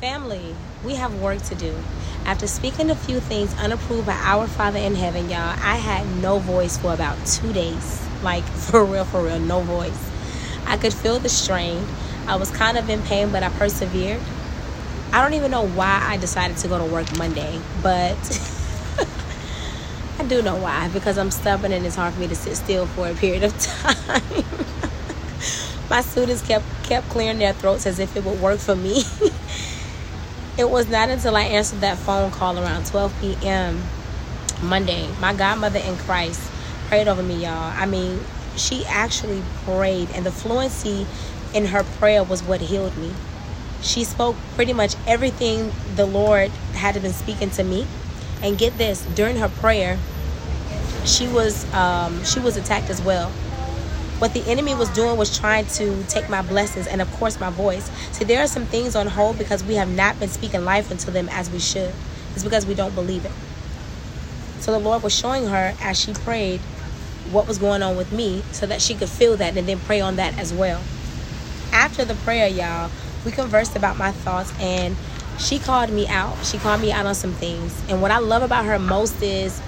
Family, we have work to do. After speaking a few things unapproved by our Father in heaven, y'all, I had no voice for about two days. Like, for real, for real, no voice. I could feel the strain. I was kind of in pain, but I persevered. I don't even know why I decided to go to work Monday, but I do know why because I'm stubborn and it's hard for me to sit still for a period of time. My students kept kept clearing their throats as if it would work for me. It was not until I answered that phone call around 12 p.m. Monday, my godmother in Christ prayed over me, y'all. I mean, she actually prayed, and the fluency in her prayer was what healed me. She spoke pretty much everything the Lord had been speaking to me. And get this, during her prayer, she was um, she was attacked as well. What the enemy was doing was trying to take my blessings and, of course, my voice. See, there are some things on hold because we have not been speaking life into them as we should. It's because we don't believe it. So the Lord was showing her as she prayed what was going on with me so that she could feel that and then pray on that as well. After the prayer, y'all, we conversed about my thoughts and she called me out. She called me out on some things. And what I love about her most is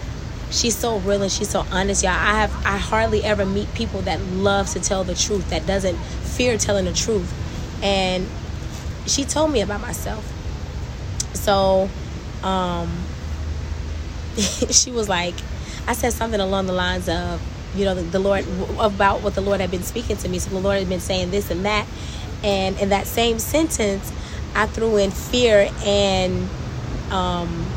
she's so real and she's so honest y'all. I have i hardly ever meet people that love to tell the truth that doesn't fear telling the truth. And she told me about myself. So um she was like i said something along the lines of you know the, the lord about what the lord had been speaking to me. So the lord had been saying this and that. And in that same sentence i threw in fear and um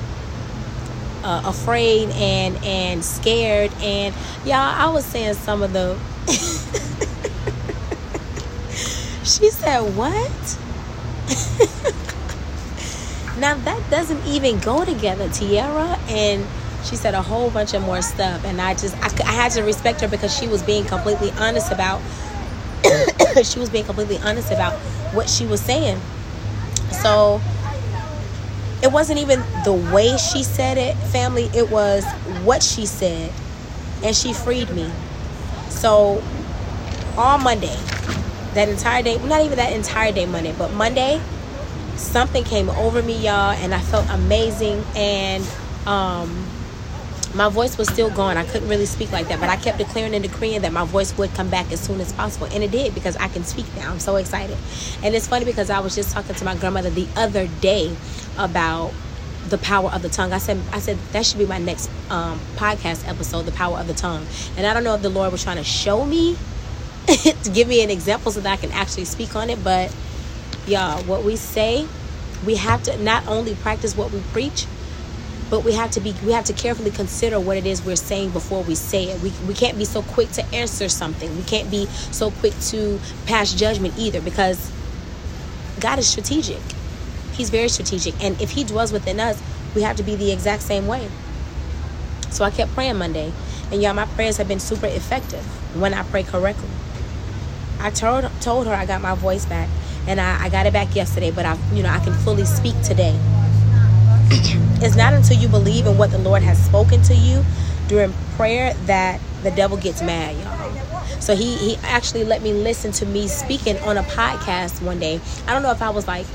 uh, afraid and and scared. And y'all i was saying some of the she said what? Now that doesn't even go together Tierra and she said a whole bunch of more stuff. And i just I, I had to respect her because she was being completely honest about she was being completely honest about what she was saying. So it wasn't even the way she said it, family, it was what she said. And she freed me. So on Monday, that entire day, not even that entire day Monday, but Monday, something came over me, y'all, and I felt amazing. And um my voice was still gone. I couldn't really speak like that, but I kept declaring and decreeing that my voice would come back as soon as possible. And it did because I can speak now. I'm so excited. And it's funny because I was just talking to my grandmother the other day about the power of the tongue. I said, I said that should be my next um, podcast episode, the power of the tongue. And I don't know if the Lord was trying to show me to give me an example so that I can actually speak on it. But y'all, what we say, we have to not only practice what we preach, but we have to be we have to carefully consider what it is we're saying before we say it. We, we can't be so quick to answer something. We can't be so quick to pass judgment either because god is strategic. He's very strategic. And if he dwells within us we have to be the exact same way. So i kept praying monday. And y'all my prayers have been super effective when i pray correctly. I told told her i got my voice back and I, I got it back yesterday but i you know i can fully speak today it's not until you believe in what the Lord has spoken to you during prayer that the devil gets mad, y'all. So he he actually let me listen to me speaking on a podcast one day. I don't know if I was like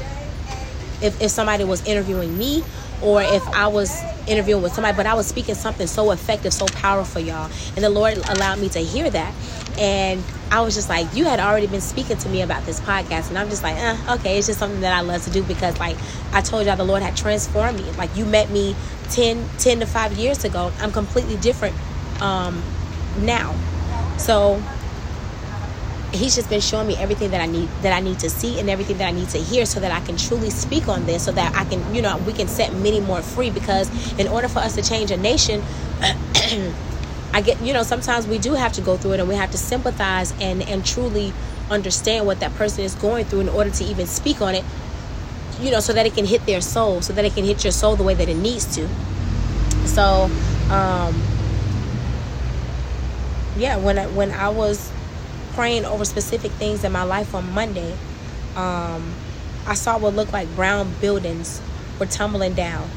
if, if somebody was interviewing me or if I was interviewing with somebody, but I was speaking something so effective, so powerful, y'all. And the Lord allowed me to hear that. And I was just like, you had already been speaking to me about this podcast. And I'm just like, eh, okay, it's just something that I love to do because, like, I told y'all the Lord had transformed me. Like, you met me 10, 10 to 5 years ago. I'm completely different um, now. So, he's just been showing me everything that I need that I need to see and everything that I need to hear so that I can truly speak on this so that I can you know we can set many more free because in order for us to change a nation I get, you know, sometimes we do have to go through it and we have to sympathize and, and truly understand what that person is going through in order to even speak on it, you know, so that it can hit their soul, so that it can hit your soul the way that it needs to. So, um, yeah, when I, when I was praying over specific things in my life on Monday, um, I saw what looked like brown buildings were tumbling down.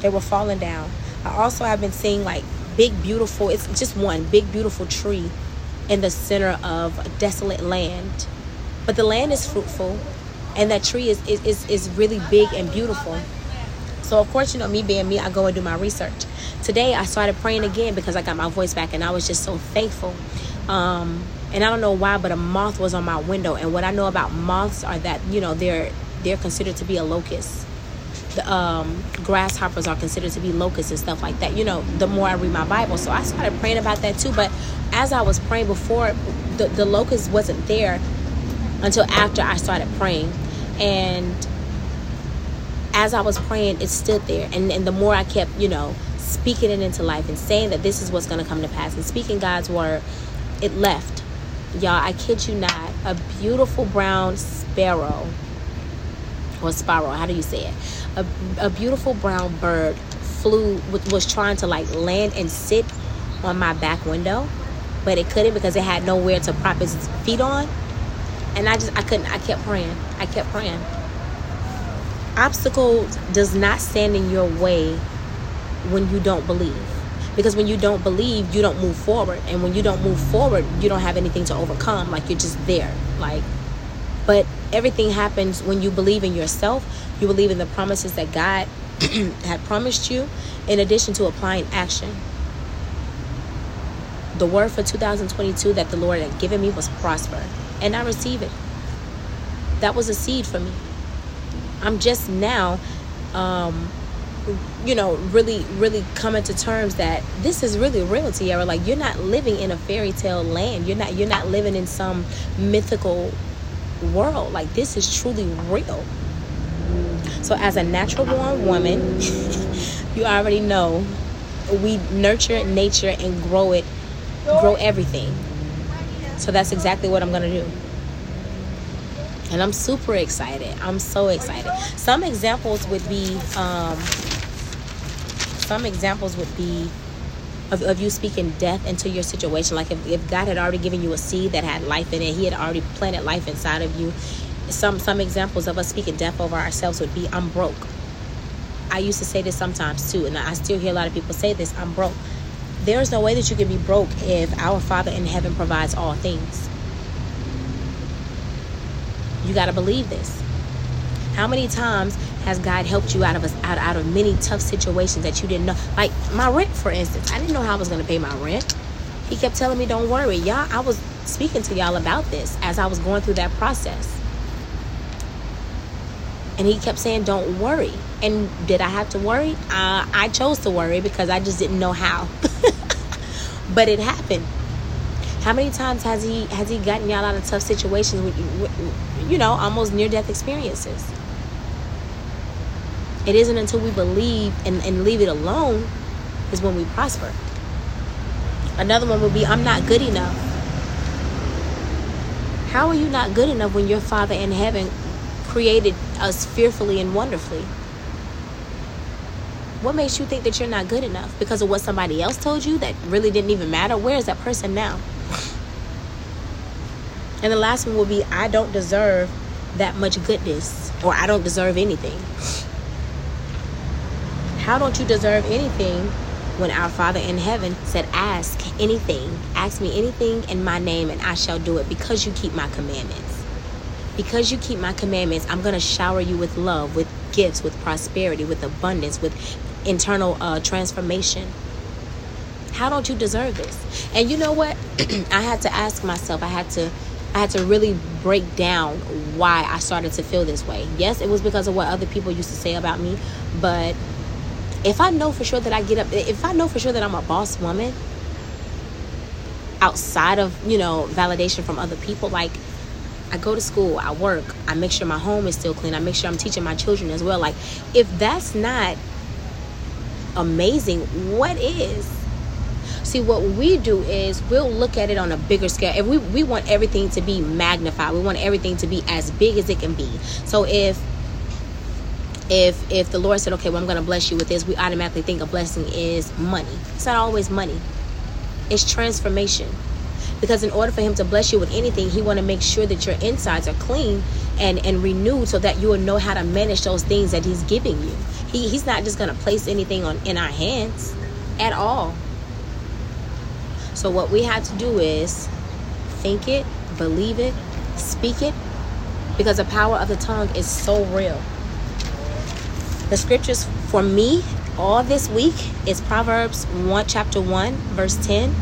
They were falling down. I also have been seeing like big, beautiful, it's just one big, beautiful tree in the center of a desolate land. But the land is fruitful. and that tree is is, is, really big and beautiful so of course you know me being me i go and do my research today i started praying again because i got my voice back and i was just so thankful um, and i don't know why but a moth was on my window and what i know about moths are that you know they're they're considered to be a locust um, grasshoppers are considered to be locusts and stuff like that you know the more i read my bible so i started praying about that too but as i was praying before the, the locust wasn't there until after i started praying and as I was praying, it stood there. And, and the more I kept, you know, speaking it into life and saying that this is what's going to come to pass and speaking God's word, it left. Y'all, I kid you not, a beautiful brown sparrow or sparrow, how do you say it? A, a beautiful brown bird flew, was trying to like land and sit on my back window, but it couldn't because it had nowhere to prop its feet on. And I just, I couldn't, I kept praying. I kept praying. Obstacle does not stand in your way when you don't believe. Because when you don't believe you don't move forward. And when you don't move forward you don't have anything to overcome. Like you're just there. Like but everything happens when you believe in yourself you believe in the promises that god had promised you in addition to applying action the word for 2022 that the lord had given me was prosper and i receive it that was a seed for me I'm just now, um, you know, really, really coming to terms that this is really real. Like you're not living in a fairy tale land. You're not. You're not living in some mythical world. Like this is truly real. So, as a natural born woman, you already know we nurture nature and grow it, grow everything. So that's exactly what I'm gonna do and I'm super excited. I'm so excited. Some examples would be um, some examples would be of, of you speaking death into your situation. Like if, if God had already given you a seed that had life in it, He had already planted life inside of you. Some some examples of us speaking death over ourselves would be I'm broke. I used to say this sometimes too, and I still hear a lot of people say this, I'm broke. There's no way that you can be broke if our Father in heaven provides all things. You got to believe this. How many times has God helped you out of us out, out of many tough situations that you didn't know? Like my rent, for instance. I didn't know how I was to pay my rent. He kept telling me, "Don't worry, y'all." I was speaking to y'all about this as I was going through that process. And he kept saying, "Don't worry." And did I have to worry? Uh, I chose to worry because I just didn't know how. but it happened. How many times has he has he gotten y'all out of tough situations with, with you know almost near death experiences? It isn't until we believe and, and leave it alone is when we prosper. Another one would be I'm not good enough. How are you not good enough when your Father in heaven created us fearfully and wonderfully? What makes you think that you're not good enough? Because of what somebody else told you that really didn't even matter? Where is that person now? And the last one will be I don't deserve that much goodness or I don't deserve anything. How don't you deserve anything when our Father in heaven said, Ask anything, ask me anything in my name, and I shall do it because you keep my commandments. Because you keep my commandments, I'm going to shower you with love, with gifts, with prosperity, with abundance, with internal uh, transformation. How don't you deserve this? And you know what? I had to ask myself, I had to I had to really break down why I started to feel this way. Yes, it was because of what other people used to say about me, but if I know for sure that I get up, if I know for sure that I'm a boss woman outside of, you know, validation from other people, like I go to school, I work, I make sure my home is still clean, I make sure I'm teaching my children as well. Like, if that's not amazing, what is? See, what we do is we'll look at it on a bigger scale. If we, we want everything to be magnified, we want everything to be as big as it can be. So if if if the Lord said, okay, well, I'm going to bless you with this, we automatically think a blessing is money. It's not always money. It's transformation. Because in order for him to bless you with anything, he want to make sure that your insides are clean and and renewed so that you will know how to manage those things that he's giving you. He he's not just going to place anything on in our hands at all. So, what we have to do is think it, believe it, speak it, because the power of the tongue is so real. The scriptures for me all this week is Proverbs 1 chapter 1 verse 10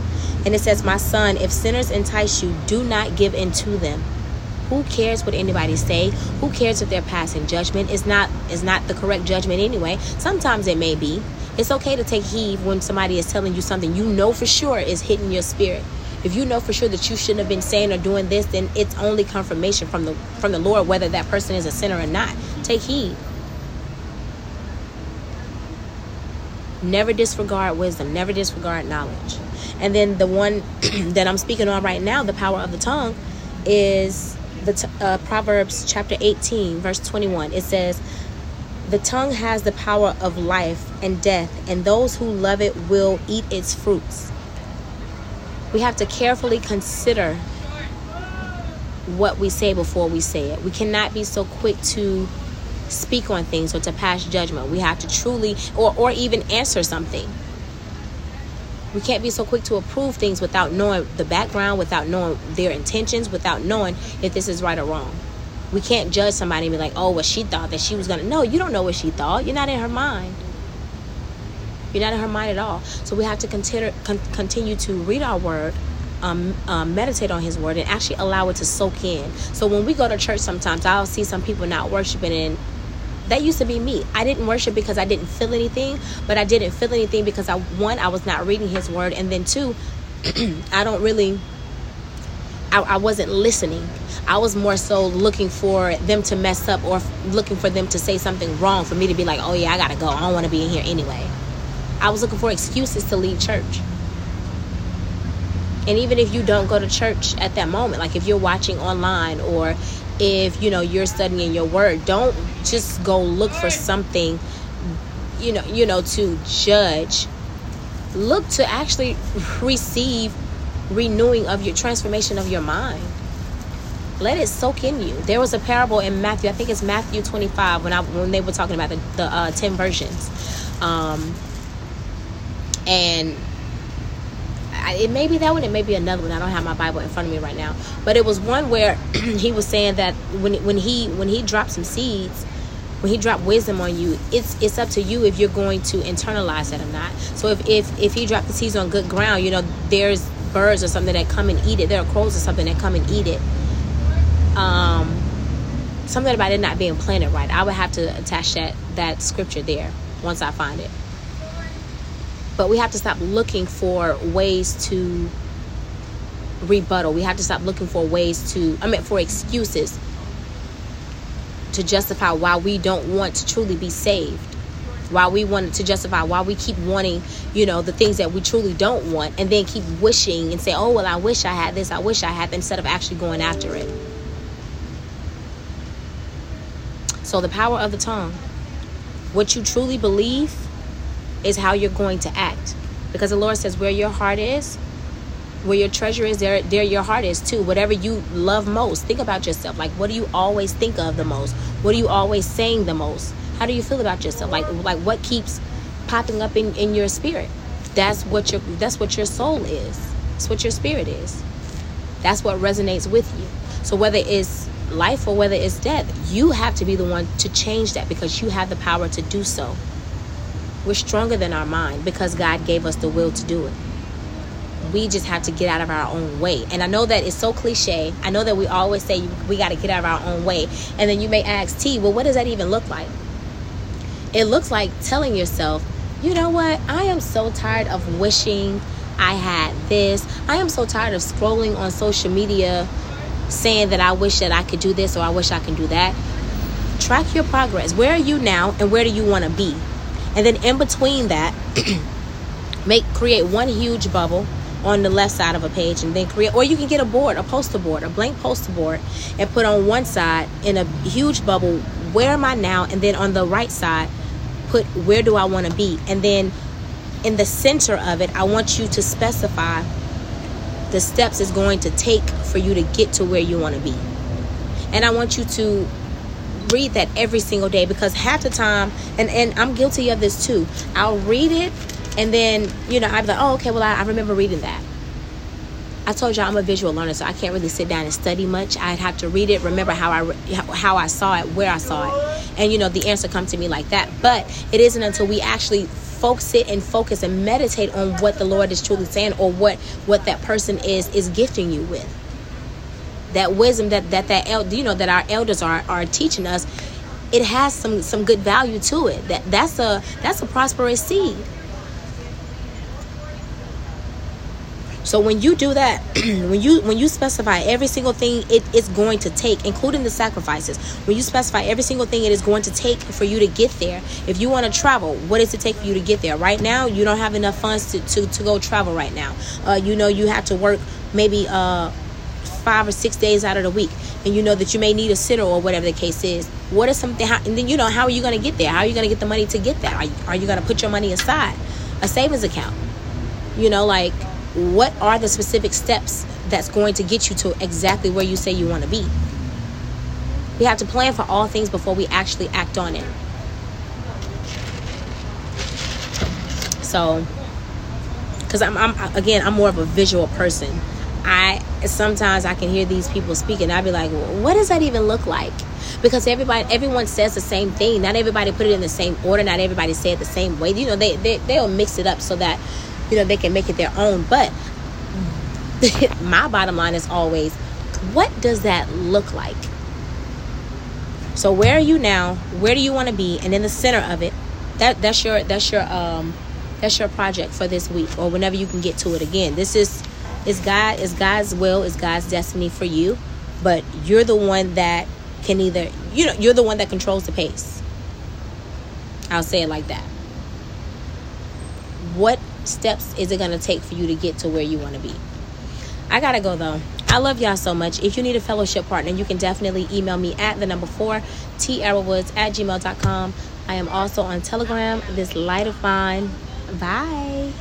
and it says my son if sinners entice you do not give in to them. Who cares what anybody say? Who cares if they're passing judgment? Is not is not the correct judgment anyway. Sometimes it may be. It's okay to take heed when somebody is telling you something you know for sure is hitting your spirit. If you know for sure that you shouldn't have been saying or doing this then it's only confirmation from the from the lord whether that person is a sinner or not. Take heed never disregard wisdom. Never disregard knowledge. And then the one that i'm speaking on right now the power of the tongue is the t- uh, proverbs chapter 18 verse 21 it says the tongue has the power of life and death and those who love it will eat its fruits. We have to carefully consider what we say before we say it. We cannot be so quick to speak on things or to pass judgment. We have to truly, or, or even answer something. We can't be so quick to approve things without knowing the background, without knowing their intentions, without knowing if this is right or wrong. We can't judge somebody and be like, oh, well, she thought that she was going to. No, you don't know what she thought. You're not in her mind. You're not in her mind at all. So we have to consider, con- continue to read our word, um, um, meditate on His word, and actually allow it to soak in. So when we go to church, sometimes I'll see some people not worshiping, and that used to be me. I didn't worship because I didn't feel anything, but I didn't feel anything because I one I was not reading His word, and then two, I don't really. I, I wasn't listening. I was more so looking for them to mess up or looking for them to say something wrong for me to be like, oh yeah, I gotta go. I don't want to be in here anyway. I was looking for excuses to leave church. And even if you don't go to church at that moment, like if you're watching online or if you know you're studying your word, don't just go look for something you know, you know to judge. Look to actually receive renewing of your transformation of your mind. Let it soak in you. There was a parable in Matthew, I think it's Matthew 25 when I when they were talking about the, the uh, 10 virgins. Um, and It may be that one it may be another one. I don't have my bible in front of me right now. But it was one where he was saying that when when he when he dropped some seeds when he dropped wisdom on you it's it's up to you if you're going to internalize that or not. So if if if he dropped the seeds on good ground you know there's birds or something that come and eat it. There are crows or something that come and eat it. Um something about it not being planted right. I would have to attach that that scripture there once i find it but we have to stop looking for ways to rebuttal. We have to stop looking for ways to, I mean, for excuses to justify why we don't want to truly be saved. Why we want to justify why we keep wanting, you know, the things that we truly don't want, and then keep wishing and say, oh, well, I wish I had this, I wish I had that, instead of actually going after it. So, the power of the tongue. What you truly believe is how you're going to act. Because the Lord says, where your heart is, where your treasure is, there, there your heart is too. Whatever you love most, think about yourself. Like, what do you always think of the most? What are you always saying the most? How do you feel about yourself? Like, like what keeps popping up in, in your spirit? That's what your that's what your soul is. That's what your spirit is. That's what resonates with you. So whether it's life or whether it's death, you have to be the one to change that because you have the power to do so. We're stronger than our mind because God gave us the will to do it. We just have to get out of our own way. And I know that it's so cliche. I know that we always say we got to get out of our own way. And then you may ask T, well, what does that even look like? It looks like telling yourself, you know what? I am so tired of wishing I had this. I am so tired of scrolling on social media saying that I wish that I could do this or I wish I can do that. Track your progress. Where are you now and where do you want to be? And then in between that make create one huge bubble on the left side of a page and then create or you can get a board a poster board a blank poster board and put on one side in a huge bubble where am i now? And then on the right side put where do i want to be? And then in the center of it i want you to specify the steps it's going to take for you to get to where you want to be. And i want you to read that every single day because half the time, and, and I'm guilty of this too, I'll read it and then, you know, I'd be like, oh, okay, well, I, I remember reading that. I told y'all I'm a visual learner, so I can't really sit down and study much. I'd have to read it, remember how I how I saw it, where I saw it, and you know the answer come to me like that. But it isn't until we actually folks sit and focus and meditate on what the Lord is truly saying or what what that person is is gifting you with. That wisdom that that that el- you know that our elders are are teaching us, it has some some good value to it. That that's a that's a prosperous seed. So when you do that, when you when you specify every single thing it is going to take, including the sacrifices, when you specify every single thing it is going to take for you to get there. If you want to travel, what does it take for you to get there? Right now, you don't have enough funds to to, to go travel right now. Uh, you know you have to work maybe uh, five or six days out of the week, and you know that you may need a sitter or whatever the case is. What is something? How, and then you know how are you going to get there? How are you going to get the money to get there? Are you, are you going to put your money aside, a savings account? You know, like what are the specific steps that's going to get you to exactly where you say you want to be? We have to plan for all things before we actually act on it. So, because I'm, I'm again, I'm more of a visual person. Sometimes I can hear these people speaking. I'd be like, what does that even look like? Because everybody, everyone says the same thing. Not everybody put it in the same order. Not everybody say it the same way. You know, they, they they'll mix it up so that you know they can make it their own but my bottom line is always what does that look like so where are you now where do you want to be and in the center of it that that's your that's your um that's your project for this week or whenever you can get to it again this is is god is god's will is god's destiny for you but you're the one that can either you know you're the one that controls the pace i'll say it like that what steps is it going to take for you to get to where you want to be? I got to go though. I love y'all so much. If you need a fellowship partner, you can definitely email me at the number four, TierraWoods at gmail.com. I am also on Telegram, this light of mine. Bye.